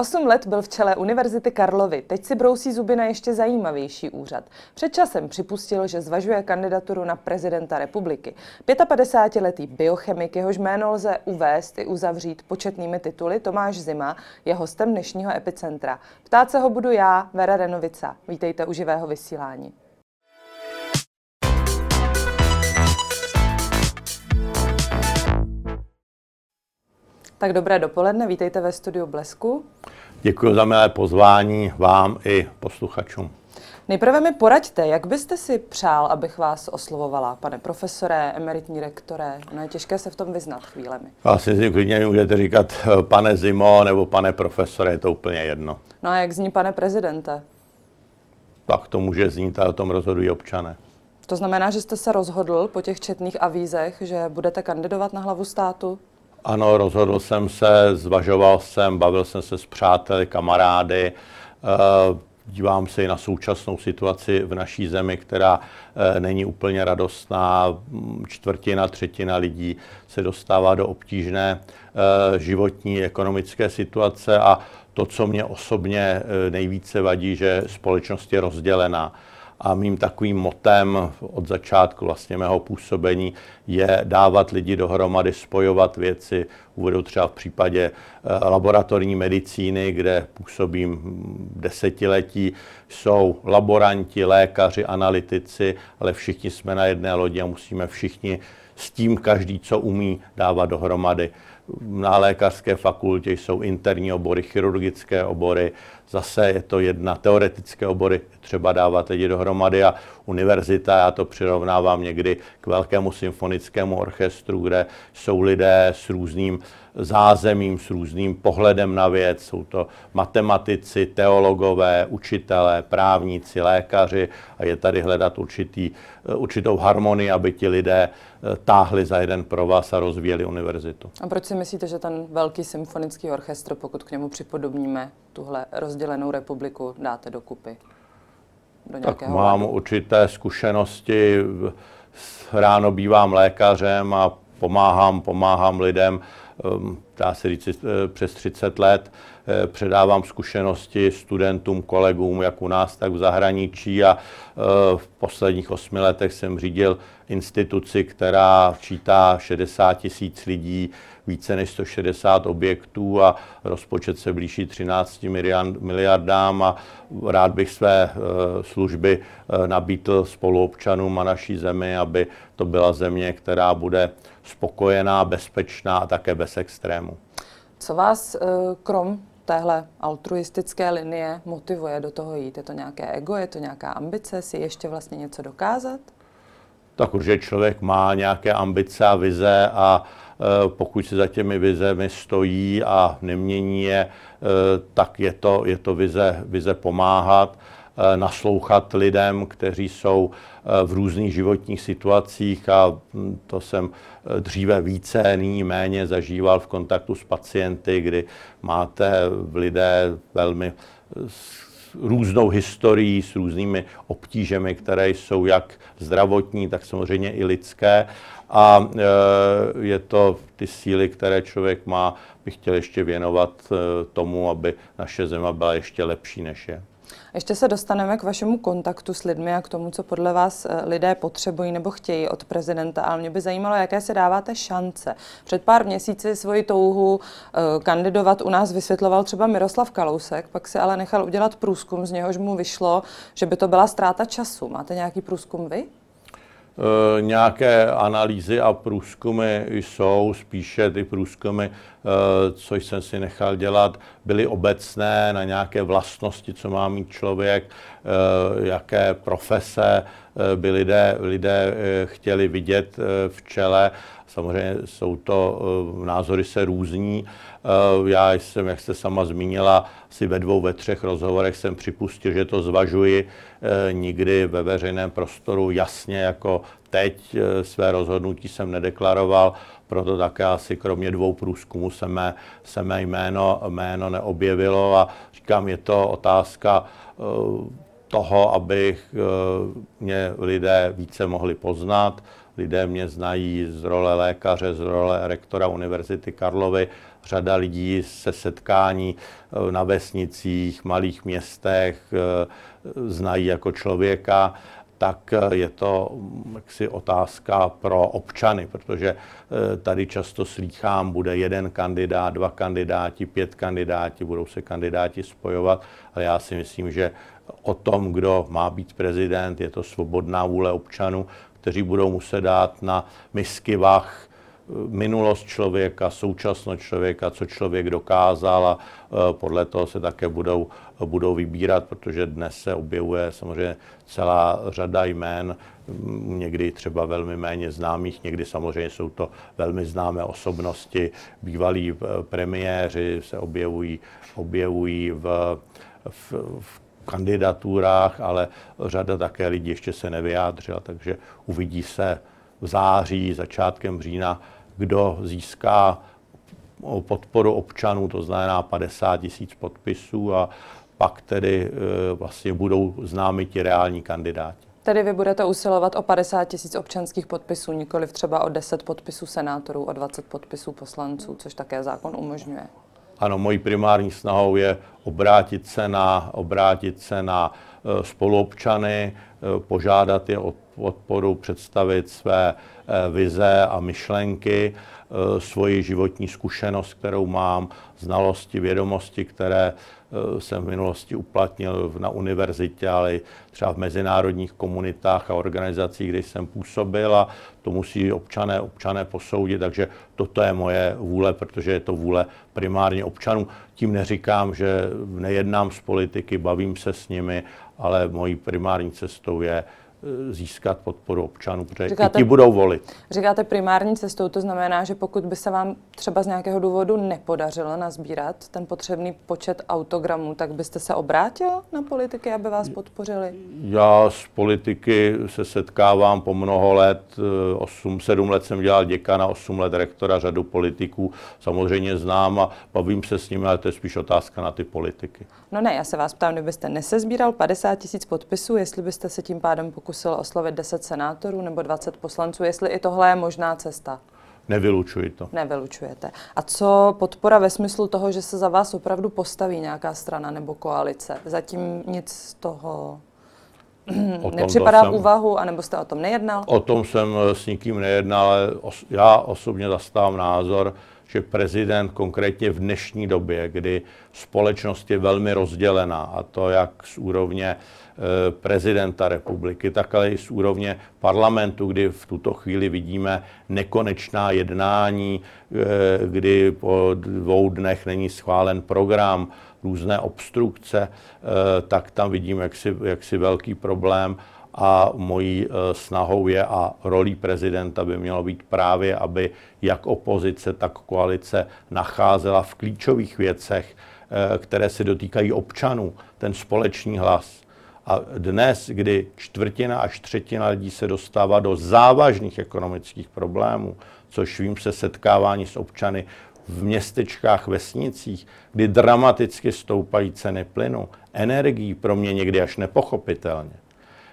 Osm let byl v čele Univerzity Karlovy, teď si brousí zuby na ještě zajímavější úřad. Před časem připustil, že zvažuje kandidaturu na prezidenta republiky. 55-letý biochemik, jehož jméno lze uvést i uzavřít početnými tituly, Tomáš Zima, je hostem dnešního epicentra. Ptát se ho budu já, Vera Renovica. Vítejte u živého vysílání. Tak dobré dopoledne, vítejte ve studiu Blesku. Děkuji za milé pozvání vám i posluchačům. Nejprve mi poraďte, jak byste si přál, abych vás oslovovala, pane profesore, emeritní rektore? No je těžké se v tom vyznat chvílemi. Vlastně si klidně můžete říkat eh, pane Zimo nebo pane profesore, je to úplně jedno. No a jak zní pane prezidente? Tak to může znít a o tom rozhodují občané. To znamená, že jste se rozhodl po těch četných avízech, že budete kandidovat na hlavu státu? Ano, rozhodl jsem se, zvažoval jsem, bavil jsem se s přáteli, kamarády, eh, dívám se i na současnou situaci v naší zemi, která eh, není úplně radostná. Čtvrtina, třetina lidí se dostává do obtížné eh, životní, ekonomické situace a to, co mě osobně nejvíce vadí, že společnost je rozdělená a mým takovým motem od začátku vlastně mého působení je dávat lidi dohromady, spojovat věci. Uvedu třeba v případě eh, laboratorní medicíny, kde působím desetiletí, jsou laboranti, lékaři, analytici, ale všichni jsme na jedné lodi a musíme všichni s tím každý, co umí, dávat dohromady. Na lékařské fakultě jsou interní obory, chirurgické obory, zase je to jedna teoretické obory, třeba dávat lidi dohromady a univerzita, já to přirovnávám někdy k velkému symfonickému orchestru, kde jsou lidé s různým zázemím, s různým pohledem na věc. Jsou to matematici, teologové, učitelé, právníci, lékaři a je tady hledat určitý, určitou harmonii, aby ti lidé eh, táhli za jeden provaz a rozvíjeli univerzitu. A proč si myslíte, že ten velký symfonický orchestr, pokud k němu připodobníme tuhle rozdělenou republiku, dáte dokupy? Do tak mám vládu? určité zkušenosti. Ráno bývám lékařem a pomáhám, pomáhám lidem dá se říct, eh, přes 30 let. Eh, předávám zkušenosti studentům, kolegům, jak u nás, tak v zahraničí a eh, v posledních osmi letech jsem řídil instituci, která čítá 60 tisíc lidí, více než 160 objektů a rozpočet se blíží 13 miliardám a rád bych své služby nabídl spoluobčanům a naší zemi, aby to byla země, která bude spokojená, bezpečná a také bez extrému. Co vás eh, krom téhle altruistické linie motivuje do toho jít? Je to nějaké ego, je to nějaká ambice si ještě vlastně něco dokázat? Tak určitě člověk má nějaké ambice a vize a eh, pokud se za těmi vizemi stojí a nemění je, eh, tak je to, je to vize, vize pomáhat. Eh, naslouchat lidem, kteří jsou eh, v různých životních situacích a hm, to jsem eh, dříve více, nyní méně zažíval v kontaktu s pacienty, kdy máte v lidé velmi různou historií, s různými obtížemi, které jsou jak zdravotní, tak samozřejmě i lidské. A je to ty síly, které člověk má, bych chtěl ještě věnovat tomu, aby naše země byla ještě lepší, než je. Ještě se dostaneme k vašemu kontaktu s lidmi a k tomu, co podle vás eh, lidé potřebují nebo chtějí od prezidenta, ale mě by zajímalo, jaké se dáváte šance. Před pár měsíci svoji touhu eh, kandidovat u nás vysvětloval třeba Miroslav Kalousek, pak si ale nechal udělat průzkum, z něhož mu vyšlo, že by to byla ztráta času. Máte nějaký průzkum vy? E, nějaké analýzy a průzkumy jsou, spíše ty průzkumy, e, co jsem si nechal dělat, byly obecné na nějaké vlastnosti, co má mít člověk, e, jaké profese by lidé, lidé chtěli vidět v čele. Samozřejmě jsou to, názory se různí. Já jsem, jak jste sama zmínila, asi ve dvou, ve třech rozhovorech jsem připustil, že to zvažuji nikdy ve veřejném prostoru jasně jako teď eh, své rozhodnutí jsem nedeklaroval, proto také asi kromě dvou průzkumů se mé, se mé jméno, jméno neobjevilo a říkám, je to otázka eh, toho, abych eh, mě lidé více mohli poznat. Lidé mě znají z role lékaře, z role rektora Univerzity Karlovy, řada lidí se setkání na vesnicích, malých městech znají jako člověka. Tak eh, je to mm, jaksi otázka pro občany, protože eh, tady často slýchám, bude jeden kandidát, dva kandidáti, pět kandidáti, budou se kandidáti spojovat, ale já si myslím, že o tom, kdo má být prezident, je to svobodná vůle občanů, kteří budou muset dát na misky vach minulost člověka, současnost člověka, co člověk dokázal a e, podle toho se také budou, budou vybírat, protože dnes se objevuje samozřejmě celá řada jmén, někdy třeba velmi méně známých, někdy samozřejmě jsou to velmi známé osobnosti, bývalí e, premiéři se objevují, objevují v, v, v kandidaturách, ale řada také lidí ještě se nevyjádřila, takže uvidí se v září, začátkem října, kdo získá podporu občanů, to znamená 50 tisíc podpisů a pak tedy e, vlastně budou známi ti reální kandidáti. Tedy vy budete usilovat o 50 tisíc občanských podpisů, nikoli třeba o 10 podpisů senátorů, o 20 podpisů poslanců, což také zákon umožňuje. Ano, mojí primární snahou je obrátit se na, obrátit se na e, spoluobčany, e, požádat je o podporu, představit své Eh, vize a myšlenky, svoji životní zkušenost, kterou mám, znalosti, vědomosti, které eh, jsem v minulosti uplatnil na univerzitě, ale třeba v mezinárodních komunitách a organizacích, kde jsem působil a to musí občané, občané posoudit, takže toto je moje vůle, protože je to vůle primárně občanů. Tím neříkám, že nejednám s politiky, bavím se s nimi, ale mojí primární cestou je Eh, získat podporu občanů, protože říkáte, ti budou volit. Říkáte primární cestou, to znamená, že pokud by se vám třeba z nějakého důvodu nepodařilo nazbírat ten potřebný počet autogramů, tak byste se obrátil na politiky, aby vás podpořili? Já s politiky se setkávám po mnoho let, 8, eh, 7 let jsem dělal děkana, 8 let rektora, řadu politiků samozřejmě znám a bavím se s nimi, ale to je spíš otázka na ty politiky. No ne, já se vás ptám, kdybyste nesezbíral 50 tisíc podpisů, jestli byste se tím pádem pokusil oslovit 10 senátorů nebo 20 poslanců, jestli i tohle je možná cesta. Nevylučuji to. Nevylučujete. A co podpora ve smyslu toho, že se za vás opravdu postaví nějaká strana nebo koalice? Zatím nic z toho nepřipadá v úvahu, anebo jste o tom nejednal? O tom jsem s nikým nejednal, ale os, já osobně zastávám názor, že prezident konkrétně v dnešní době, kdy společnost je velmi rozdělená, a to jak z úrovně Eh, prezidenta republiky, tak ale i z úrovně parlamentu, kdy v tuto chvíli vidíme nekonečná jednání, eh, kdy po dvou dnech není schválen program, různé obstrukce, eh, tak tam vidím jaksi, jaksi velký problém a mojí snahou je a rolí prezidenta by mělo být právě, aby jak opozice, tak koalice nacházela v klíčových věcech, které se dotýkají občanů, ten společný hlas. A dnes, kdy čtvrtina až třetina lidí se dostává do závažných ekonomických problémů, což vím se setkávání s občany v městečkách, vesnicích, kdy dramaticky stoupají ceny plynu, energií pro mě někdy až nepochopitelně,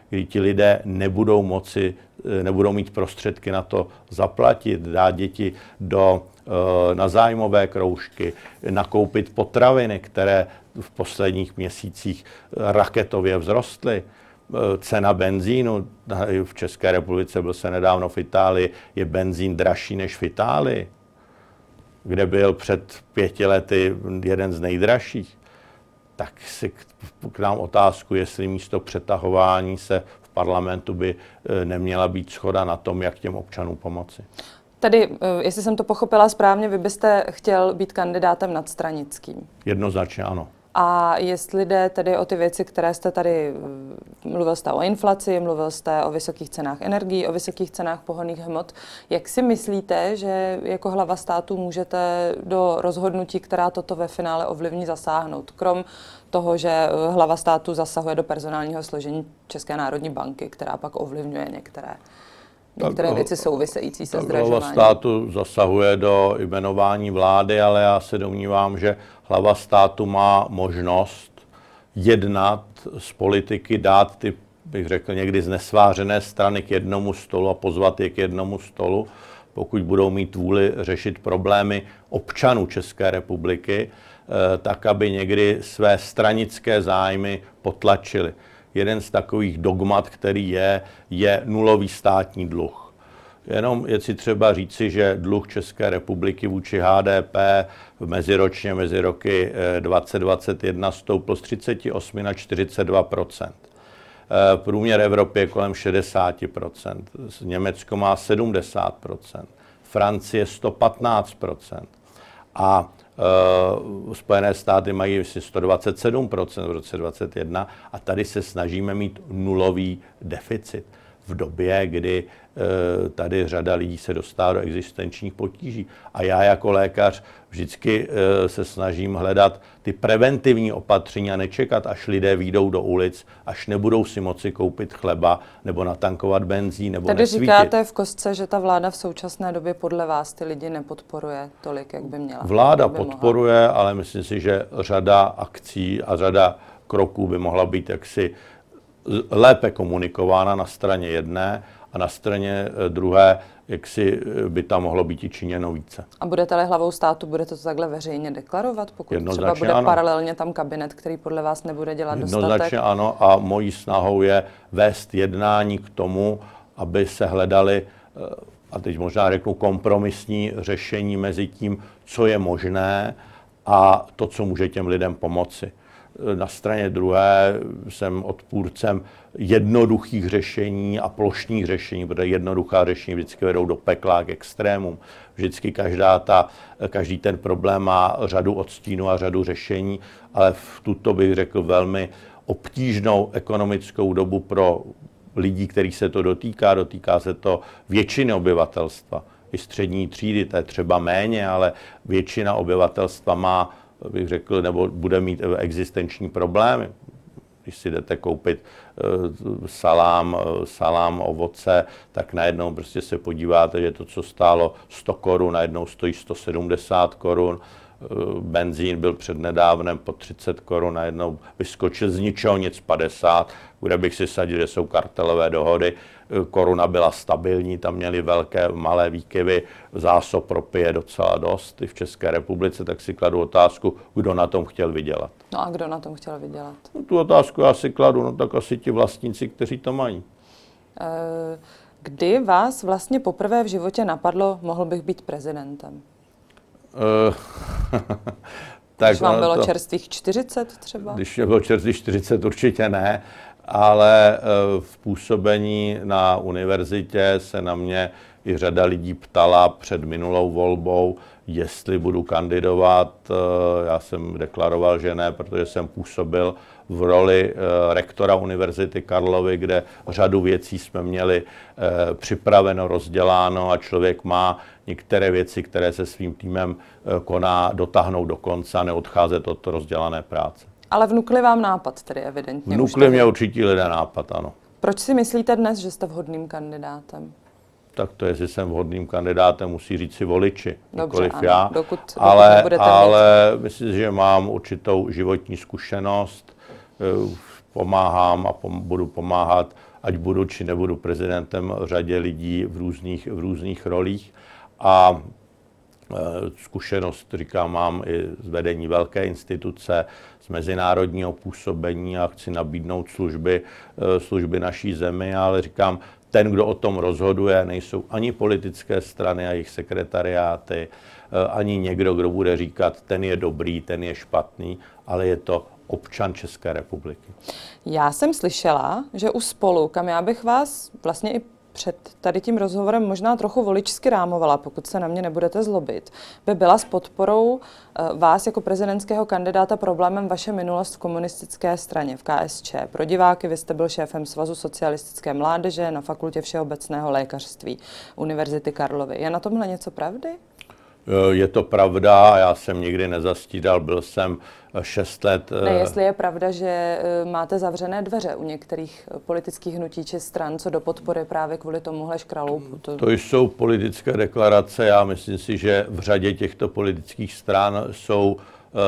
kdy ti lidé nebudou moci, nebudou mít prostředky na to zaplatit, dát děti do Eh, na zájmové kroužky, nakoupit potraviny, které v posledních měsících raketově vzrostly. Eh, cena benzínu v České republice, byl se nedávno v Itálii, je benzín dražší než v Itálii, kde byl před pěti lety jeden z nejdražších. Tak si k nám otázku, jestli místo přetahování se v parlamentu by eh, neměla být schoda na tom, jak těm občanům pomoci. Tedy, eh, jestli jsem to pochopila správně, vy byste chtěl být kandidátem nadstranickým. Jednoznačně ano. A jestli jde tedy o ty věci, které jste tady, eh, mluvil jste o inflaci, mluvil jste o vysokých cenách energií, o vysokých cenách pohonných hmot, jak si myslíte, že jako hlava státu můžete do rozhodnutí, která toto ve finále ovlivní, zasáhnout? Krom toho, že eh, hlava státu zasahuje do personálního složení České národní banky, která pak ovlivňuje některé některé tak, věci související se zdražováním. Hlava státu zasahuje do jmenování vlády, ale já se domnívám, že hlava státu má možnost jednat z politiky, dát ty, bych řekl, někdy znesvářené strany k jednomu stolu a pozvat je k jednomu stolu, pokud budou mít vůli řešit problémy občanů České republiky, eh, tak aby někdy své stranické zájmy potlačili. Jeden z takových dogmat, který je, je nulový státní dluh. Jenom je si třeba říci, že dluh České republiky vůči HDP meziročně mezi roky 2021 stoupl z 38 na 42% Průměr Evropy je kolem 60% Německo má 70% Francie 115% a Uh, Spojené státy mají asi 127% v roce 2021 a tady se snažíme mít nulový deficit. V době, kdy Eh, tady řada lidí se dostává do existenčních potíží. A já jako lékař vždycky eh, se snažím hledat ty preventivní opatření a nečekat, až lidé výjdou do ulic, až nebudou si moci koupit chleba nebo natankovat benzín nebo Tady nesvítit. říkáte v kostce, že ta vláda v současné době podle vás ty lidi nepodporuje tolik, jak by měla. Vláda by podporuje, mohla. ale myslím si, že řada akcí a řada kroků by mohla být jaksi lépe komunikována na straně jedné a na straně eh, druhé, jak si eh, by tam mohlo být i činěno více. A budete-li hlavou státu, budete to takhle veřejně deklarovat, pokud třeba bude ano. paralelně tam kabinet, který podle vás nebude dělat dostatek? Jednoznačně ano a mojí snahou je vést jednání k tomu, aby se hledali eh, a teď možná řeknu kompromisní řešení mezi tím, co je možné a to, co může těm lidem pomoci. Na straně druhé jsem odpůrcem jednoduchých řešení a plošních řešení, protože jednoduchá řešení vždycky vedou do pekla k extrémům. Vždycky každá ta, každý ten problém má řadu odstínů a řadu řešení, ale v tuto bych řekl velmi obtížnou ekonomickou dobu pro lidí, kterých se to dotýká, dotýká se to většiny obyvatelstva. I střední třídy, to je třeba méně, ale většina obyvatelstva má bych řekl, nebo bude mít existenční problémy. Když si jdete koupit eh, salám, eh, salám, ovoce, tak najednou prostě se podíváte, že to, co stálo 100 korun, najednou stojí 170 korun. Eh, benzín byl před nedávnem po 30 korun, najednou vyskočil z ničeho nic 50, kde bych si sadil, že jsou kartelové dohody koruna byla stabilní, tam měli velké, malé výkyvy, zásob ropy je docela dost i v České republice, tak si kladu otázku, kdo na tom chtěl vydělat. No a kdo na tom chtěl vydělat? No, tu otázku já si kladu, no tak asi ti vlastníci, kteří to mají. Eh, kdy vás vlastně poprvé v životě napadlo, mohl bych být prezidentem? Uh, tak když vám bylo to, čerstvých 40 třeba? Když mě bylo čerstvých 40, určitě ne, ale eh, v působení na univerzitě se na mě i řada lidí ptala před minulou volbou, jestli budu kandidovat. Eh, já jsem deklaroval, že ne, protože jsem působil v roli eh, rektora Univerzity Karlovy, kde řadu věcí jsme měli připraveno, rozděláno a člověk má některé věci, které se svým týmem koná, dotáhnout do konce a neodcházet od rozdělané práce. Ale vnukli vám nápad tedy evidentně. Vnukli mě určitě lidé nápad, ano. Proč si myslíte dnes, že jste vhodným kandidátem? Tak to, jestli jsem vhodným kandidátem, musí říct si voliči, Dobře, nikoliv ano. já. Dokud, dokud ale ale mít... myslím, že mám určitou životní zkušenost, eh, pomáhám a pom- budu pomáhat, ať budu či nebudu prezidentem řadě lidí v různých, v různých rolích. A zkušenost, říkám, mám i z vedení velké instituce, z mezinárodního působení a chci nabídnout služby, eh, služby naší zemi, ale říkám, ten, kdo o tom rozhoduje, nejsou ani politické strany a jejich sekretariáty, eh, ani někdo, kdo bude říkat, ten je dobrý, ten je špatný, ale je to občan České republiky. Já jsem slyšela, že u spolu, kam já bych vás vlastně i před tady tím rozhovorem možná trochu voličsky rámovala, pokud se na mě nebudete zlobit, by byla s podporou eh, vás jako prezidentského kandidáta problémem vaše minulost v komunistické straně, v KSČ. Pro diváky vy jste byl šéfem Svazu socialistické mládeže na fakultě všeobecného lékařství Univerzity Karlovy. Je na tomhle něco pravdy? Eh, je to pravda, já jsem nikdy nezastídal, byl jsem eh, šest let. Ne, eh, jestli je pravda, že máte zavřené dveře u některých politických hnutí či stran, co do podpory právě kvůli tomuhle škraloupu. To... to jsou politické deklarace, já myslím si, že v řadě těchto politických stran jsou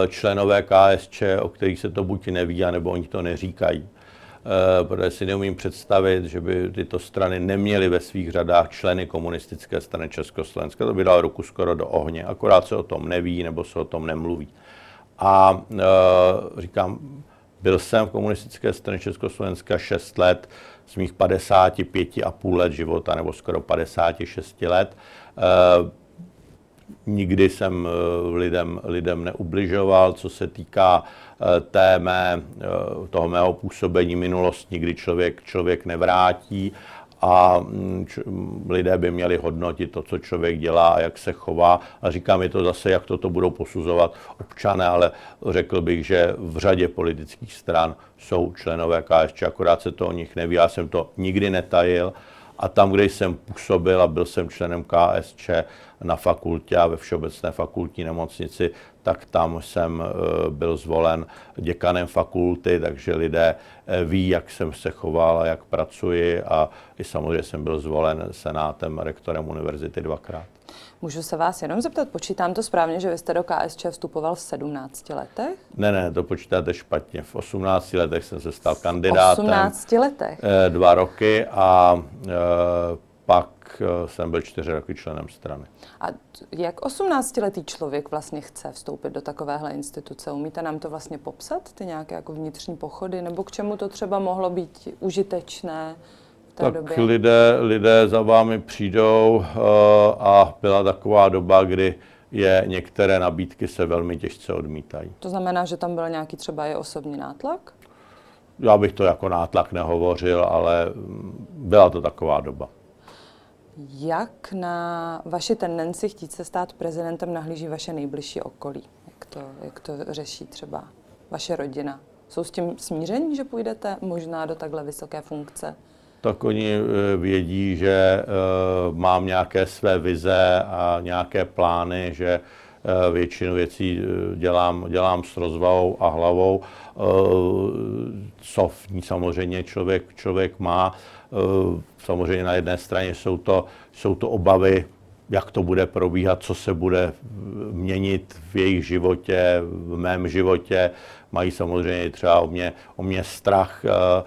členové KSČ, o kterých se to buď neví, anebo oni to neříkají. Protože si neumím představit, že by tyto strany neměly ve svých řadách členy komunistické strany Československa. To by dalo ruku skoro do ohně, akorát se o tom neví nebo se o tom nemluví. A říkám, byl jsem v komunistické straně Československa 6 let, z mých 55,5 let života, nebo skoro 56 let. Eh, nikdy jsem eh, lidem, lidem neubližoval, co se týká eh, té mé, toho mého působení minulosti, kdy člověk, člověk nevrátí a mm, č- lidé by měli hodnotit to, co člověk dělá a jak se chová. A říkám, je to zase, jak toto budou posuzovat občané, ale řekl bych, že v řadě politických stran jsou členové KSČ, akorát se to o nich neví. Já jsem to nikdy netajil a tam, kde jsem působil a byl jsem členem KSČ na fakultě a ve Všeobecné fakultní nemocnici, tak tam jsem eh, byl zvolen děkanem fakulty, takže lidé eh, ví, jak jsem se choval a jak pracuji a i samozřejmě jsem byl zvolen senátem, rektorem univerzity dvakrát. Můžu se vás jenom zeptat, počítám to správně, že vy jste do KSČ vstupoval v 17 letech? Ne, ne, to počítáte špatně. V 18 letech jsem se stal kandidátem. V 18 letech? Eh, dva roky a pak Eh, jsem byl čtyři roky členem strany. A jak 18-letý člověk vlastně chce vstoupit do takovéhle instituce? Umíte nám to vlastně popsat, ty nějaké jako vnitřní pochody, nebo k čemu to třeba mohlo být užitečné? Té tak době? Lidé, lidé za vámi přijdou uh, a byla taková doba, kdy je některé nabídky se velmi těžce odmítají. To znamená, že tam byl nějaký třeba je osobní nátlak? Já bych to jako nátlak nehovořil, ale mm, byla to taková doba. Jak na vaši tendenci chtít se stát prezidentem nahlíží vaše nejbližší okolí? Jak to, jak to řeší třeba vaše rodina? Jsou s tím smíření, že půjdete možná do takhle vysoké funkce? Tak oni eh, vědí, že uh, mám nějaké své vize a nějaké plány, že uh, většinu věcí dělám, dělám s rozvahou a hlavou, co v ní samozřejmě člověk, člověk má. Samozřejmě na jedné straně jsou to, jsou to obavy, jak to bude probíhat, co se bude měnit v jejich životě, v mém životě. Mají samozřejmě třeba o mě, o mě strach eh,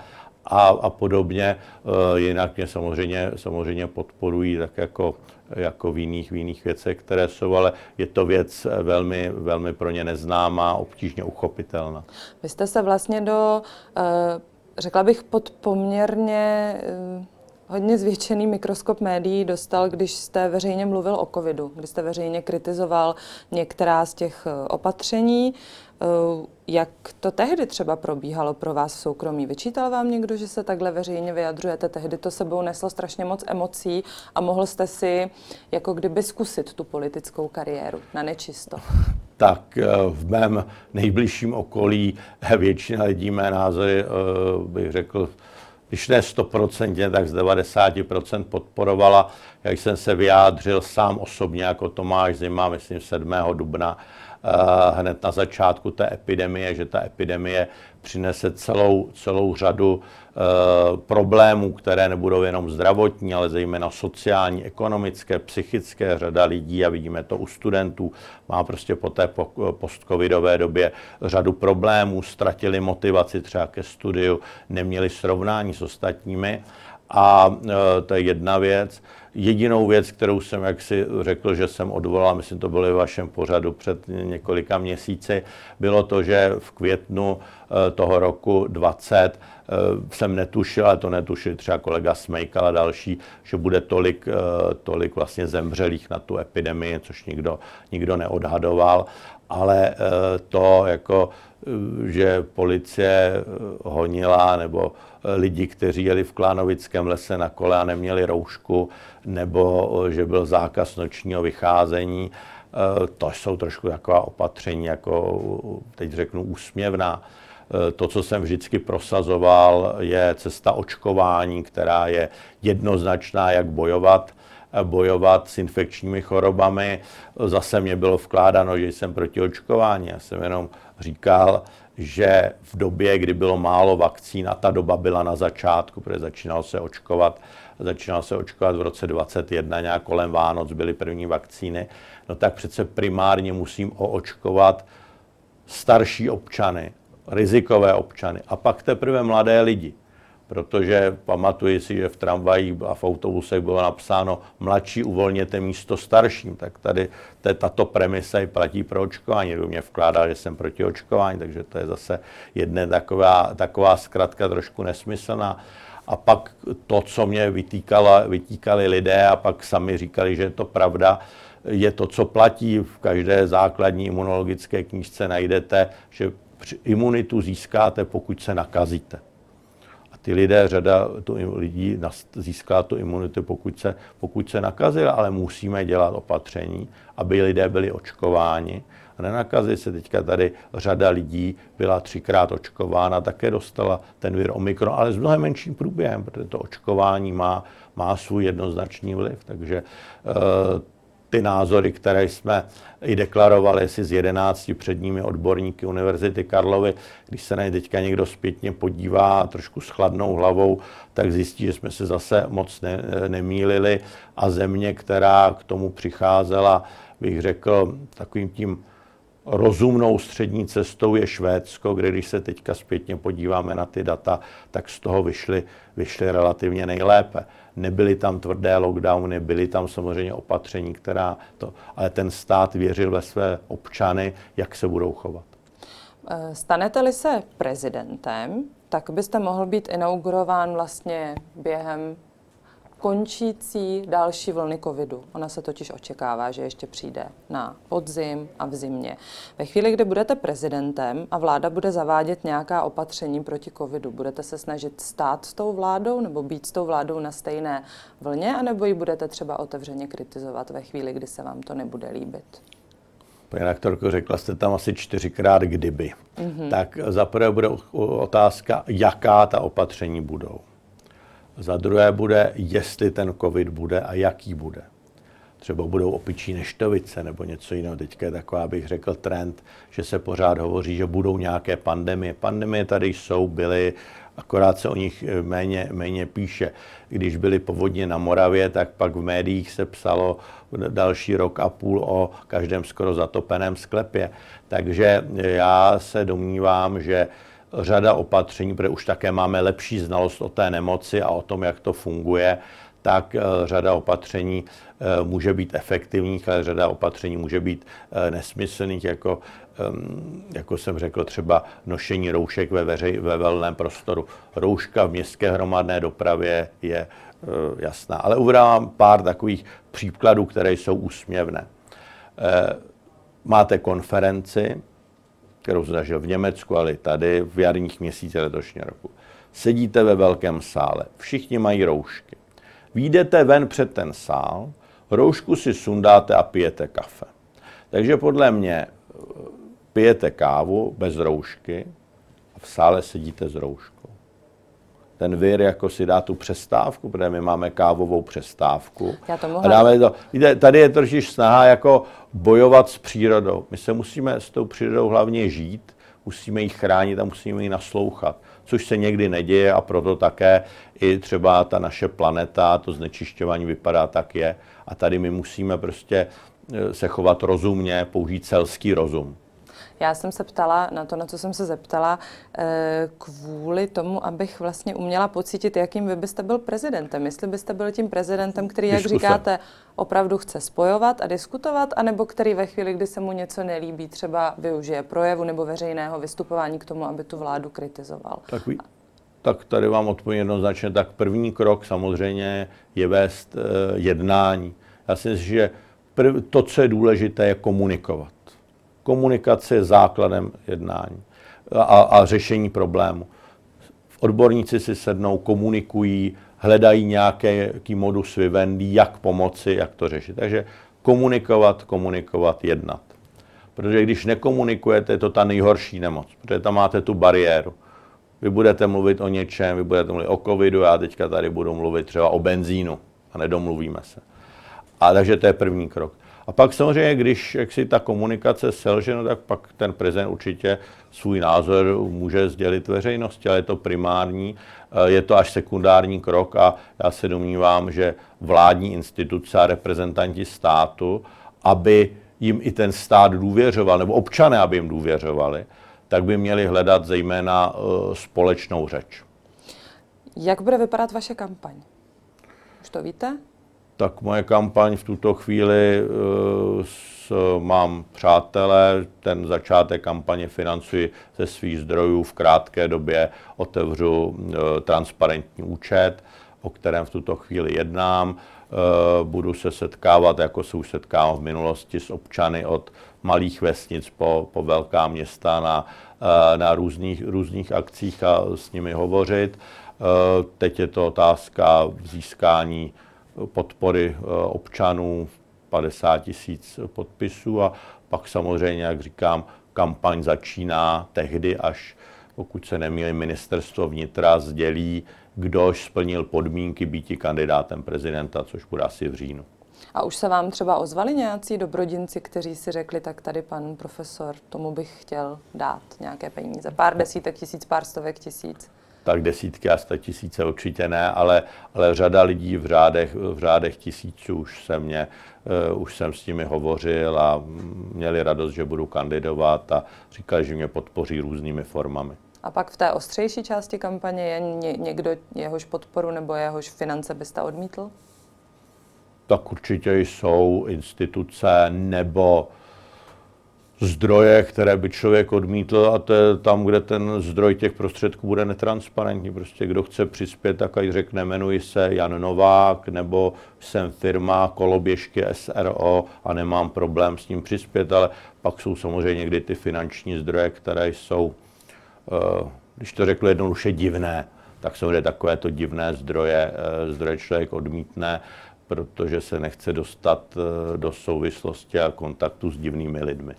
a, a podobně. Eh, jinak mě samozřejmě, samozřejmě podporují tak jako, jako v, jiných, v jiných věcech, které jsou, ale je to věc velmi, velmi pro ně neznámá, obtížně uchopitelná. Vy jste se vlastně do, eh, řekla bych, pod poměrně hodně zvětšený mikroskop médií dostal, když jste veřejně mluvil o covidu, když jste veřejně kritizoval některá z těch opatření. Eh, jak to tehdy třeba probíhalo pro vás v soukromí? Vyčítal vám někdo, že se takhle veřejně vyjadřujete? Tehdy to sebou neslo strašně moc emocí a mohl jste si jako kdyby zkusit tu politickou kariéru na nečisto. Tak eh, v mém nejbližším okolí většina lidí mé názory, bych řekl, když ne 100%, tak z 90% podporovala, jak jsem se vyjádřil sám osobně jako Tomáš Zima, myslím 7. dubna, eh, hned na začátku té epidemie, že ta epidemie přinese celou, celou řadu e, problémů, které nebudou jenom zdravotní, ale zejména sociální, ekonomické, psychické. Řada lidí, a vidíme to u studentů, má prostě po té postcovidové době řadu problémů, ztratili motivaci třeba ke studiu, neměli srovnání s ostatními. A to je jedna věc. Jedinou věc, kterou jsem jak si řekl, že jsem odvolal, myslím, to bylo v vašem pořadu před několika měsíci, bylo to, že v květnu e, toho roku 20 e, jsem netušil, ale to netušil třeba kolega Smejkal a další, že bude tolik, tolik vlastně zemřelých na tu epidemii, což nikdo, nikdo neodhadoval. Ale to jako že policie honila nebo lidi, kteří jeli v Klánovickém lese na kole a neměli roušku, nebo že byl zákaz nočního vycházení. To jsou trošku taková opatření, jako teď řeknu úsměvná. To, co jsem vždycky prosazoval, je cesta očkování, která je jednoznačná, jak bojovat bojovat s infekčními chorobami. Zase mě bylo vkládáno, že jsem proti očkování. Já jsem jenom říkal, že v době, kdy bylo málo vakcín, a ta doba byla na začátku, protože začínalo se očkovat, začínalo se očkovat v roce 2021, nějak kolem Vánoc byly první vakcíny, no tak přece primárně musím oočkovat starší občany, rizikové občany a pak teprve mladé lidi. Protože pamatuji si, že v tramvajích a v autobusech bylo napsáno mladší uvolněte místo starším, tak tady tato premisa i platí pro očkování. Kdo mě vkládal, že jsem proti očkování, takže to je zase jedna taková, taková zkratka trošku nesmyslná. A pak to, co mě vytýkala, vytýkali lidé a pak sami říkali, že je to pravda, je to, co platí v každé základní imunologické knížce, najdete, že imunitu získáte, pokud se nakazíte. Ty lidé, řada tu lidí získá tu imunitu, pokud se, pokud se nakazil, ale musíme dělat opatření, aby lidé byli očkováni. A nenakazí se teďka tady řada lidí byla třikrát očkována, také dostala ten vir Omikron, ale s mnohem menším průběhem, protože to očkování má, má svůj jednoznačný vliv. Takže e, ty názory, které jsme i deklarovali si s 11 předními odborníky Univerzity Karlovy, když se na ně teďka někdo zpětně podívá trošku s chladnou hlavou, tak zjistí, že jsme se zase moc ne, nemýlili a země, která k tomu přicházela, bych řekl, takovým tím rozumnou střední cestou je Švédsko, kde když se teďka zpětně podíváme na ty data, tak z toho vyšly, vyšly relativně nejlépe. Nebyly tam tvrdé lockdowny, byly tam samozřejmě opatření, která to, ale ten stát věřil ve své občany, jak se budou chovat. Eh, stanete-li se prezidentem, tak byste mohl být inaugurován vlastně během končící další vlny covidu. Ona se totiž očekává, že ještě přijde na podzim a v zimě. Ve chvíli, kdy budete prezidentem a vláda bude zavádět nějaká opatření proti covidu, budete se snažit stát s tou vládou nebo být s tou vládou na stejné vlně, anebo ji budete třeba otevřeně kritizovat ve chvíli, kdy se vám to nebude líbit? Paní rektorko, řekla jste tam asi čtyřikrát kdyby. Mm-hmm. Tak zaprvé bude otázka, jaká ta opatření budou. Za druhé bude, jestli ten covid bude a jaký bude. Třeba budou opičí neštovice nebo něco jiného. Teďka je taková, bych řekl, trend, že se pořád hovoří, že budou nějaké pandemie. Pandemie tady jsou, byly, akorát se o nich méně, méně píše. Když byly povodně na Moravě, tak pak v médiích se psalo další rok a půl o každém skoro zatopeném sklepě. Takže já se domnívám, že řada opatření, protože už také máme lepší znalost o té nemoci a o tom, jak to funguje, tak eh, řada opatření eh, může být efektivních, ale řada opatření může být eh, nesmyslných, jako, ehm, jako jsem řekl, třeba nošení roušek ve, veřej, ve velném prostoru. Rouška v městské hromadné dopravě je jasná. Ale uvedám pár takových příkladů, které jsou úsměvné. Máte konferenci, kterou zažil v Německu, ale i tady v jarních měsících letošního roku. Sedíte ve velkém sále, všichni mají roušky. Výjdete ven před ten sál, roušku si sundáte a pijete kafe. Takže podle mě pijete kávu bez roušky a v sále sedíte s rouškou ten vir jako si dá tu přestávku, protože my máme kávovou přestávku. Já to a dáme to. Víte, tady je trošič snaha jako bojovat s přírodou. My se musíme s tou přírodou hlavně žít, musíme ji chránit a musíme ji naslouchat, což se někdy neděje a proto také i třeba ta naše planeta, to znečišťování vypadá tak je. A tady my musíme prostě eh, se chovat rozumně, použít selský rozum. Já jsem se ptala na to, na co jsem se zeptala, eh, kvůli tomu, abych vlastně uměla pocítit, jakým vy byste byl prezidentem. Jestli byste byl tím prezidentem, který, jak Diskuse. říkáte, opravdu chce spojovat a diskutovat, anebo který ve chvíli, kdy se mu něco nelíbí, třeba využije projevu nebo veřejného vystupování k tomu, aby tu vládu kritizoval. Tak, ví, tak tady vám odpovím jednoznačně. Tak první krok samozřejmě je vést uh, jednání. Já si myslím, že prv, to, co je důležité, je komunikovat. Komunikace je základem jednání a, a řešení problému. Odborníci si sednou, komunikují, hledají nějaký modus vivendi, jak pomoci, jak to řešit. Takže komunikovat, komunikovat, jednat. Protože když nekomunikujete, je to ta nejhorší nemoc, protože tam máte tu bariéru. Vy budete mluvit o něčem, vy budete mluvit o covidu, já teďka tady budu mluvit třeba o benzínu a nedomluvíme se. A takže to je první krok. A pak samozřejmě, když jak si ta komunikace selže, no tak pak ten prezident určitě svůj názor může sdělit veřejnosti, ale je to primární, eh, je to až sekundární krok a já se domnívám, že vládní instituce a reprezentanti státu, aby jim i ten stát důvěřoval, nebo občané, aby jim důvěřovali, tak by měli hledat zejména eh, společnou řeč. Jak bude vypadat vaše kampaň? Už to víte? Tak moje kampaň v tuto chvíli uh, s, mám přátelé, ten začátek kampaně financuji ze svých zdrojů. V krátké době otevřu uh, transparentní účet, o kterém v tuto chvíli jednám. Uh, budu se setkávat, jako se už setkám v minulosti, s občany od malých vesnic po, po velká města na, na různých, různých akcích a s nimi hovořit. Teď je to otázka získání podpory eh, občanů, 50 tisíc podpisů a pak samozřejmě, jak říkám, kampaň začíná tehdy, až pokud se nemýlím, ministerstvo vnitra sdělí, kdož splnil podmínky býti kandidátem prezidenta, což bude asi v říjnu. A už se vám třeba ozvali nějací dobrodinci, kteří si řekli, tak tady pan profesor, tomu bych chtěl dát nějaké peníze. Pár desítek tisíc, pár stovek tisíc tak desítky a sta tisíce určitě ne, ale, ale řada lidí v řádech, v řádech tisíců už se mě, uh, už jsem s nimi hovořil a měli radost, že budu kandidovat a říkali, že mě podpoří různými formami. A pak v té ostřejší části kampaně je ně, někdo, jehož podporu nebo jehož finance byste odmítl? Tak určitě jsou instituce nebo zdroje, které by člověk odmítl a to je tam, kde ten zdroj těch prostředků bude netransparentní. Prostě kdo chce přispět, tak ať řekne, jmenuji se Jan Novák, nebo jsem firma koloběžky SRO a nemám problém s ním přispět, ale pak jsou samozřejmě někdy ty finanční zdroje, které jsou, eh, když to řeknu jednoduše, divné, tak jsou takové to divné zdroje, eh, zdroje člověk odmítne, protože se nechce dostat eh, do souvislosti a kontaktu s divnými lidmi.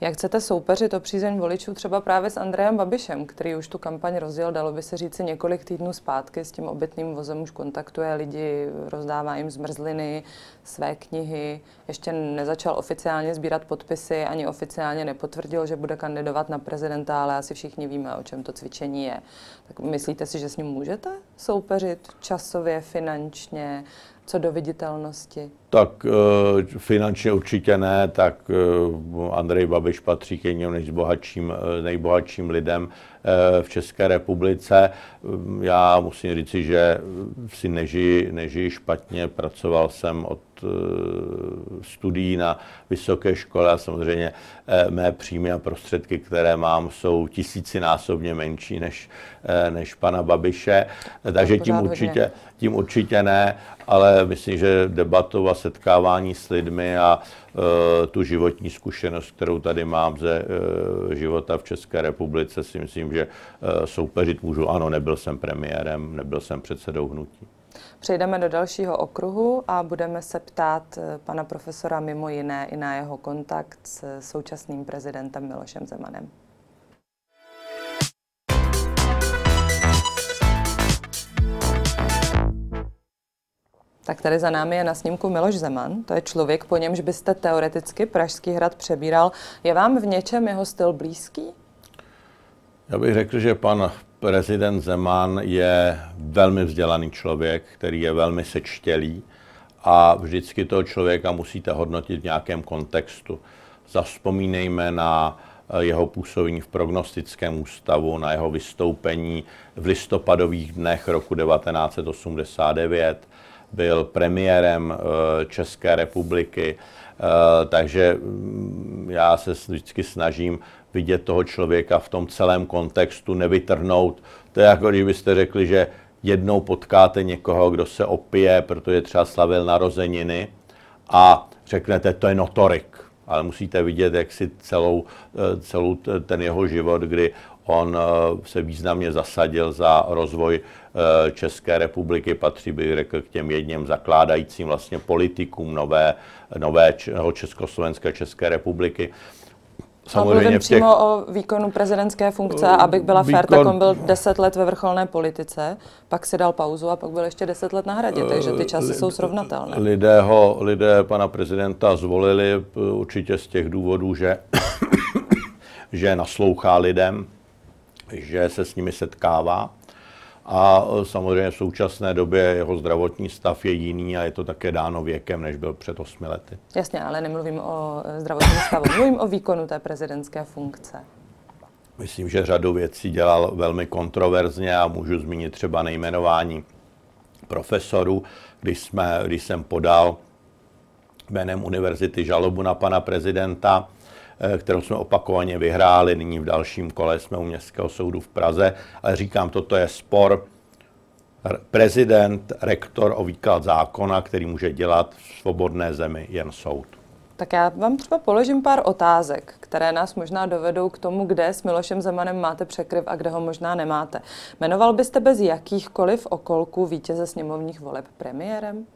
Jak chcete soupeřit o přízeň voličů třeba právě s Andrejem Babišem, který už tu kampaň rozjel, dalo by se říci několik týdnů zpátky, s tím obytným vozem už kontaktuje lidi, rozdává jim zmrzliny, své knihy, ještě nezačal oficiálně sbírat podpisy, ani oficiálně nepotvrdil, že bude kandidovat na prezidenta, ale asi všichni víme, o čem to cvičení je. Tak myslíte si, že s ním můžete soupeřit časově, finančně, co do viditelnosti? Tak eh, finančně určitě ne, tak eh, Andrej Babiš patří k jedním nejbohatším, eh, nejbohatším lidem v České republice. Já musím říci, že si nežiji, nežiji špatně, pracoval jsem od studií na vysoké škole a samozřejmě mé příjmy a prostředky, které mám, jsou tisícinásobně menší než, než pana Babiše, takže tím určitě, tím určitě ne, ale myslím, že debatou a setkávání s lidmi a e, tu životní zkušenost, kterou tady mám ze e, života v České republice, si myslím, že e, soupeřit můžu. Ano, nebyl jsem premiérem, nebyl jsem předsedou hnutí. Přejdeme do dalšího okruhu a budeme se ptát e, pana profesora mimo jiné i na jeho kontakt s současným prezidentem Milošem Zemanem. Tak tady za námi je na snímku Miloš Zeman. To je člověk, po němž byste teoreticky Pražský hrad přebíral. Je vám v něčem jeho styl blízký? Já bych řekl, že pan prezident Zeman je velmi vzdělaný člověk, který je velmi sečtělý a vždycky toho člověka musíte hodnotit v nějakém kontextu. Zaspomínejme na eh, jeho působení v prognostickém ústavu, na jeho vystoupení v listopadových dnech roku 1989, byl premiérem eh, České republiky, eh, takže mm, já se vždycky snažím vidět toho člověka v tom celém kontextu, nevytrhnout. To je jako kdybyste řekli, že jednou potkáte někoho, kdo se opije, protože třeba slavil narozeniny a řeknete, to je notorik. Ale musíte vidět, jak si celou, eh, celou ten jeho život, kdy On eh, se významně zasadil za rozvoj eh, České republiky, patří bych řekl k těm jedním zakládajícím vlastně politikům nové, nové československé České republiky. Samozřejmě mluvím těch... přímo o výkonu prezidentské funkce, abych byla Výkon... fér, tak on byl deset let ve vrcholné politice, pak si dal pauzu a pak byl ještě deset let na hradě, takže ty časy jsou srovnatelné. Lidé, ho, lidé pana prezidenta zvolili eh, určitě z těch důvodů, že, že naslouchá lidem, že se s nimi setkává. A e, samozřejmě v současné době jeho zdravotní stav je jiný a je to také dáno věkem, než byl před osmi lety. Jasně, ale nemluvím o e, zdravotním stavu, mluvím o výkonu té prezidentské funkce. myslím, že řadu věcí dělal velmi kontroverzně a můžu zmínit třeba nejmenování profesorů, když, jsme, když jsem podal jménem univerzity žalobu na pana prezidenta, eh, kterou jsme opakovaně vyhráli. Nyní v dalším kole jsme u Městského soudu v Praze. Ale říkám, toto je spor prezident, rektor o výklad zákona, který může dělat v svobodné zemi jen soud. Tak já vám třeba položím pár otázek, které nás možná dovedou k tomu, kde s Milošem Zemanem máte překryv a kde ho možná nemáte. Jmenoval byste bez jakýchkoliv okolků vítěze sněmovních voleb premiérem?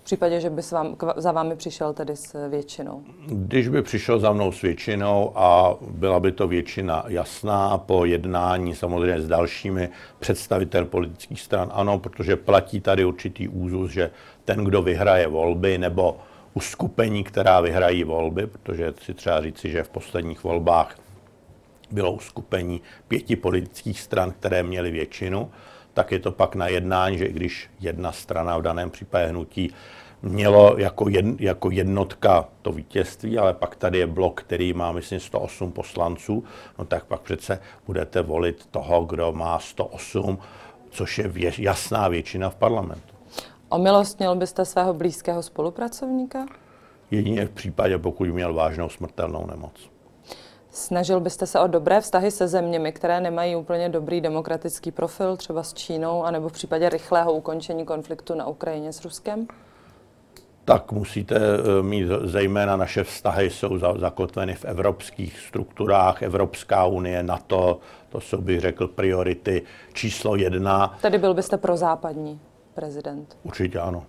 V případě, že by vám, za vámi přišel tedy s většinou? Když by přišel za mnou s většinou a byla by to většina jasná po jednání samozřejmě s dalšími představitel politických stran, ano, protože platí tady určitý úzus, že ten, kdo vyhraje volby nebo uskupení, která vyhrají volby, protože si třeba říci, že v posledních volbách bylo uskupení pěti politických stran, které měly většinu, tak je to pak na jednání, že i když jedna strana v daném případě hnutí mělo jako, jed, jako jednotka to vítězství, ale pak tady je blok, který má, myslím, 108 poslanců, no tak pak přece budete volit toho, kdo má 108, což je vě, jasná většina v parlamentu. Omilostnil byste svého blízkého spolupracovníka? Jedině v případě, pokud měl vážnou smrtelnou nemoc. Snažil byste se o dobré vztahy se zeměmi, které nemají úplně dobrý demokratický profil, třeba s Čínou, anebo v případě rychlého ukončení konfliktu na Ukrajině s Ruskem? Tak musíte eh, mít, zejména naše vztahy jsou zakotveny v evropských strukturách, Evropská unie, NATO, to jsou, bych řekl, priority číslo jedna. Tedy byl byste pro západní prezident? Určitě ano.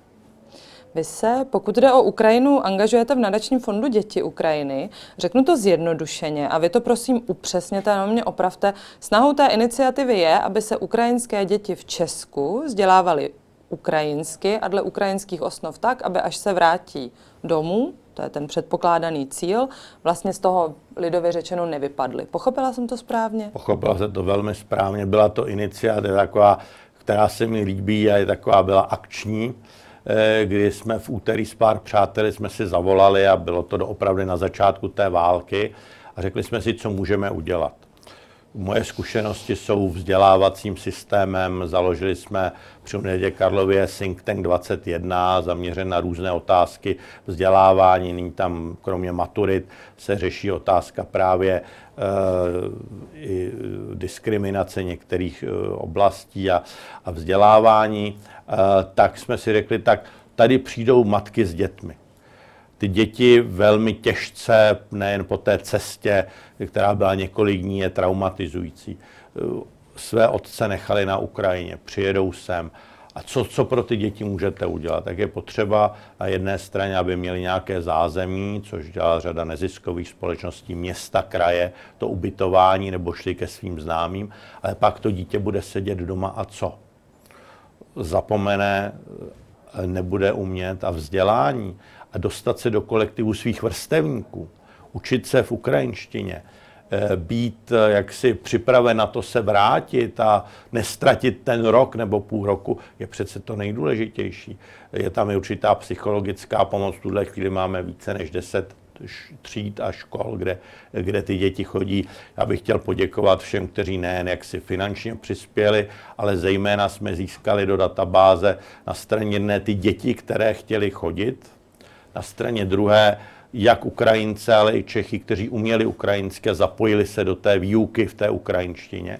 Vy se, pokud jde o Ukrajinu, angažujete v nadačním fondu Děti Ukrajiny. Řeknu to zjednodušeně a vy to prosím upřesněte, jenom mě opravte. Snahou té iniciativy je, aby se ukrajinské děti v Česku vzdělávaly ukrajinsky a dle ukrajinských osnov tak, aby až se vrátí domů, to je ten předpokládaný cíl, vlastně z toho lidově řečeno nevypadly. Pochopila jsem to správně? Pochopila jsem to velmi správně. Byla to iniciativa taková, která se mi líbí a je taková, byla akční kdy jsme v úterý s pár přáteli jsme si zavolali a bylo to opravdu na začátku té války a řekli jsme si, co můžeme udělat. Moje zkušenosti jsou vzdělávacím systémem. Založili jsme při Univerzitě Karlově Think Tank 21, zaměřen na různé otázky vzdělávání. Nyní tam kromě maturit se řeší otázka právě e, i diskriminace některých e, oblastí a, a vzdělávání. E, tak jsme si řekli, tak tady přijdou matky s dětmi ty děti velmi těžce, nejen po té cestě, která byla několik dní, je traumatizující. Své otce nechali na Ukrajině, přijedou sem. A co, co pro ty děti můžete udělat? Tak je potřeba na jedné straně, aby měli nějaké zázemí, což dělá řada neziskových společností, města, kraje, to ubytování nebo šli ke svým známým, ale pak to dítě bude sedět doma a co? Zapomene, nebude umět a vzdělání a dostat se do kolektivu svých vrstevníků, učit se v ukrajinštině, eh, být eh, jaksi připraven na to se vrátit a nestratit ten rok nebo půl roku, je přece to nejdůležitější. Je tam i určitá psychologická pomoc. V tuhle chvíli máme více než 10 tříd a škol, kde, kde ty děti chodí. Já bych chtěl poděkovat všem, kteří nejen jak si finančně přispěli, ale zejména jsme získali do databáze na straně jedné ty děti, které chtěli chodit na straně druhé jak Ukrajince, ale i Čechy, kteří uměli ukrajinsky a zapojili se do té výuky v té ukrajinštině,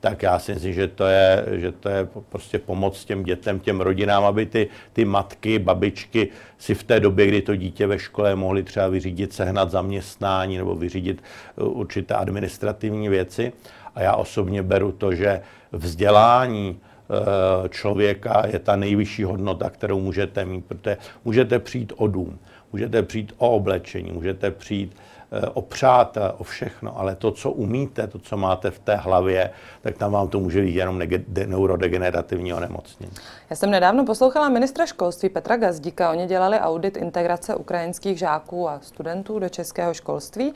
tak já si myslím, že to je, že to je prostě pomoc těm dětem, těm rodinám, aby ty, ty matky, babičky si v té době, kdy to dítě ve škole mohly třeba vyřídit, sehnat zaměstnání nebo vyřídit uh, určité administrativní věci. A já osobně beru to, že vzdělání Eh, člověka je ta nejvyšší hodnota, kterou můžete mít, protože můžete přijít o dům, můžete přijít o oblečení, můžete přijít eh, o přátel, o všechno, ale to, co umíte, to, co máte v té hlavě, tak tam vám to může být jenom neurodegenerativní onemocnění. Já jsem nedávno poslouchala ministra školství Petra Gazdíka. Oni dělali audit integrace ukrajinských žáků a studentů do českého školství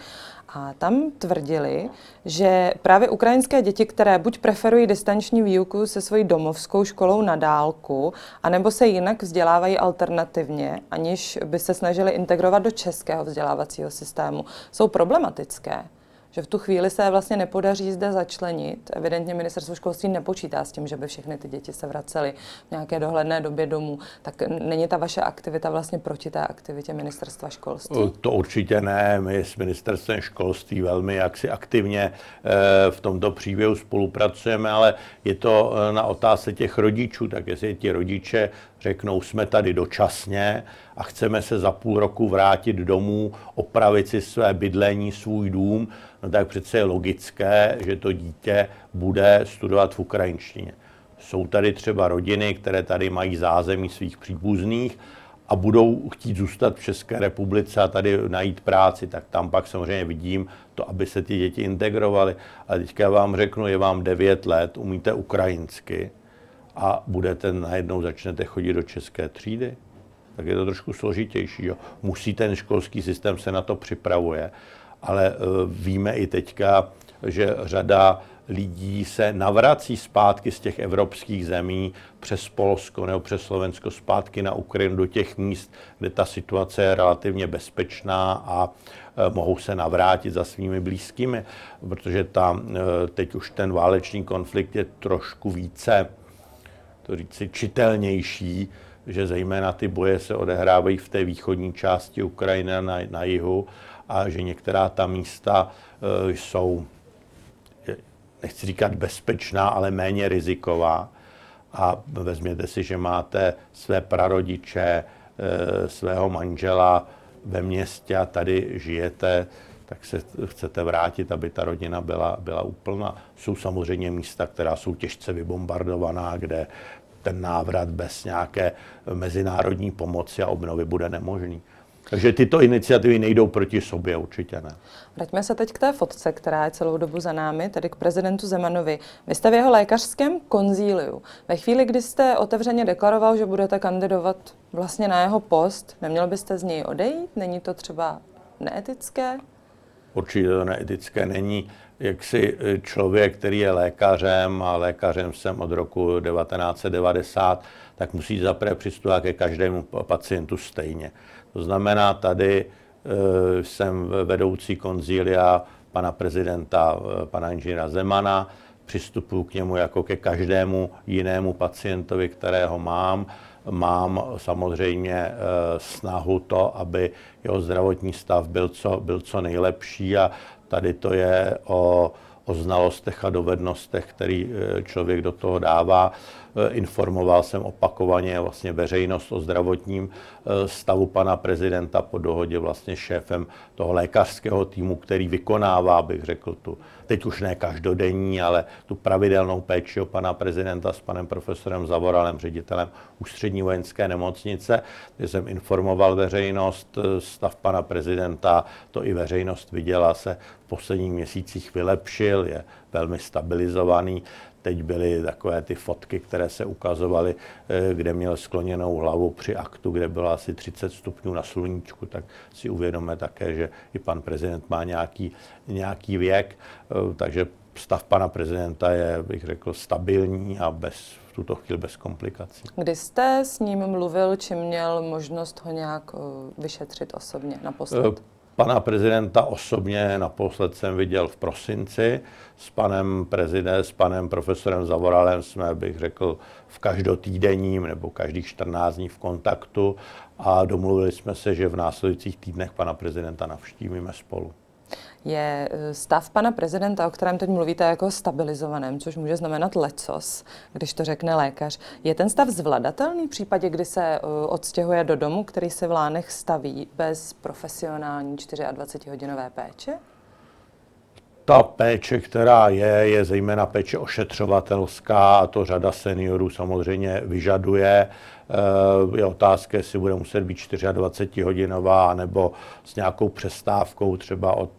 a tam tvrdili, že právě ukrajinské děti, které buď preferují distanční výuku se svojí domovskou školou na dálku, anebo se jinak vzdělávají alternativně, aniž by se snažili integrovat do českého vzdělávacího systému, jsou problematické. Že v tu chvíli se vlastně nepodaří zde začlenit. Evidentně ministerstvo školství nepočítá s tím, že by všechny ty děti se vracely v nějaké dohledné době domů. Tak není ta vaše aktivita vlastně proti té aktivitě ministerstva školství? To určitě ne. My s ministerstvem školství velmi jaksi aktivně eh, v tomto příběhu spolupracujeme, ale je to eh, na otázce těch rodičů, tak jestli ti rodiče řeknou, jsme tady dočasně a chceme se za půl roku vrátit domů, opravit si své bydlení, svůj dům, no tak přece je logické, že to dítě bude studovat v ukrajinštině. Jsou tady třeba rodiny, které tady mají zázemí svých příbuzných a budou chtít zůstat v České republice a tady najít práci, tak tam pak samozřejmě vidím to, aby se ty děti integrovaly. Ale teďka vám řeknu, je vám 9 let, umíte ukrajinsky a budete najednou začnete chodit do české třídy, tak je to trošku složitější. Jo. Musí ten školský systém se na to připravuje, ale uh, víme i teďka, že řada lidí se navrací zpátky z těch evropských zemí přes Polsko nebo přes Slovensko zpátky na Ukrajinu do těch míst, kde ta situace je relativně bezpečná a e, mohou se navrátit za svými blízkými, protože tam e, teď už ten válečný konflikt je trošku více, to říci, čitelnější, že zejména ty boje se odehrávají v té východní části Ukrajiny na, na jihu a že některá ta místa e, jsou nechci říkat bezpečná, ale méně riziková. A vezměte si, že máte své prarodiče, eh, svého manžela ve městě a tady žijete, tak se chcete vrátit, aby ta rodina byla, byla úplná. Jsou samozřejmě místa, která jsou těžce vybombardovaná, kde ten návrat bez nějaké mezinárodní pomoci a obnovy bude nemožný. Takže tyto iniciativy nejdou proti sobě, určitě ne. Vraťme se teď k té fotce, která je celou dobu za námi, tedy k prezidentu Zemanovi. Vy jste v jeho lékařském konzíliu. Ve chvíli, kdy jste otevřeně deklaroval, že budete kandidovat vlastně na jeho post, neměl byste z něj odejít? Není to třeba neetické? Určitě to neetické není. Jak si eh, člověk, který je lékařem a lékařem jsem od roku 1990, tak musí zaprvé přistupovat ke každému pacientu stejně. To znamená, tady e, jsem vedoucí konzília pana prezidenta, e, pana inženýra Zemana, přistupuji k němu jako ke každému jinému pacientovi, kterého mám. Mám samozřejmě e, snahu to, aby jeho zdravotní stav byl co, byl co nejlepší a tady to je o, o znalostech a dovednostech, který člověk do toho dává. Eh, informoval jsem opakovaně vlastně veřejnost o zdravotním eh, stavu pana prezidenta po dohodě vlastně šéfem toho lékařského týmu, který vykonává, bych řekl, tu, teď už ne každodenní, ale tu pravidelnou péči o pana prezidenta s panem profesorem Zavoralem, ředitelem ústřední vojenské nemocnice, kde jsem informoval veřejnost, eh, stav pana prezidenta, to i veřejnost viděla, se v posledních měsících vylepšil, je velmi stabilizovaný. Teď byly takové ty fotky, které se ukazovaly, eh, kde měl skloněnou hlavu při aktu, kde bylo asi 30 stupňů na sluníčku, tak si uvědomíme také, že i pan prezident má nějaký, nějaký věk, takže stav pana prezidenta je, bych řekl, stabilní a bez, v tuto chvíli bez komplikací. Kdy jste s ním mluvil, či měl možnost ho nějak eh, vyšetřit osobně naposled? Pana prezidenta osobně naposled jsem viděl v prosinci. S panem prezidentem, s panem profesorem Zavoralem jsme, bych řekl, v každotýdenním nebo každých 14 dní v kontaktu a domluvili jsme se, že v následujících týdnech pana prezidenta navštívíme spolu je eh, stav pana prezidenta, o kterém teď mluvíte jako stabilizovaném, což může znamenat lecos, když to řekne lékař. Je ten stav zvladatelný v případě, kdy se eh, odstěhuje do domu, který se v Lánech staví bez profesionální 24-hodinové péče? Ta péče, která je, je zejména péče ošetřovatelská a to řada seniorů samozřejmě vyžaduje. Eh, je otázka, jestli bude muset být 24-hodinová nebo s nějakou přestávkou třeba od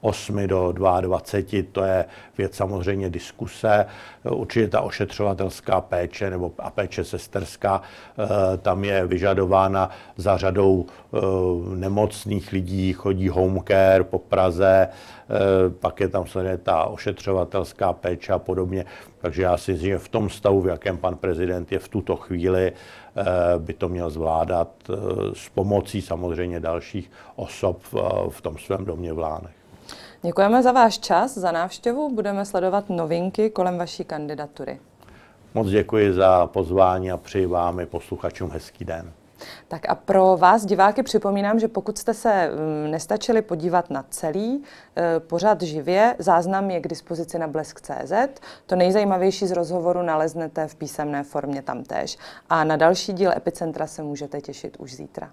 8 do 22, to je věc samozřejmě diskuse. Určitě ta ošetřovatelská péče nebo a péče sesterská, eh, tam je vyžadována za řadou eh, nemocných lidí, chodí home care po Praze, eh, pak je tam samozřejmě ta ošetřovatelská péče a podobně. Takže já si myslím, že v tom stavu, v jakém pan prezident je v tuto chvíli, by to měl zvládat s pomocí samozřejmě dalších osob v tom svém domě v Lánech. Děkujeme za váš čas, za návštěvu. Budeme sledovat novinky kolem vaší kandidatury. Moc děkuji za pozvání a přeji vám i posluchačům hezký den. Tak a pro vás, diváky, připomínám, že pokud jste se mm, nestačili podívat na celý e, pořad živě, záznam je k dispozici na blesk.cz. To nejzajímavější z rozhovoru naleznete v písemné formě tamtéž. A na další díl Epicentra se můžete těšit už zítra.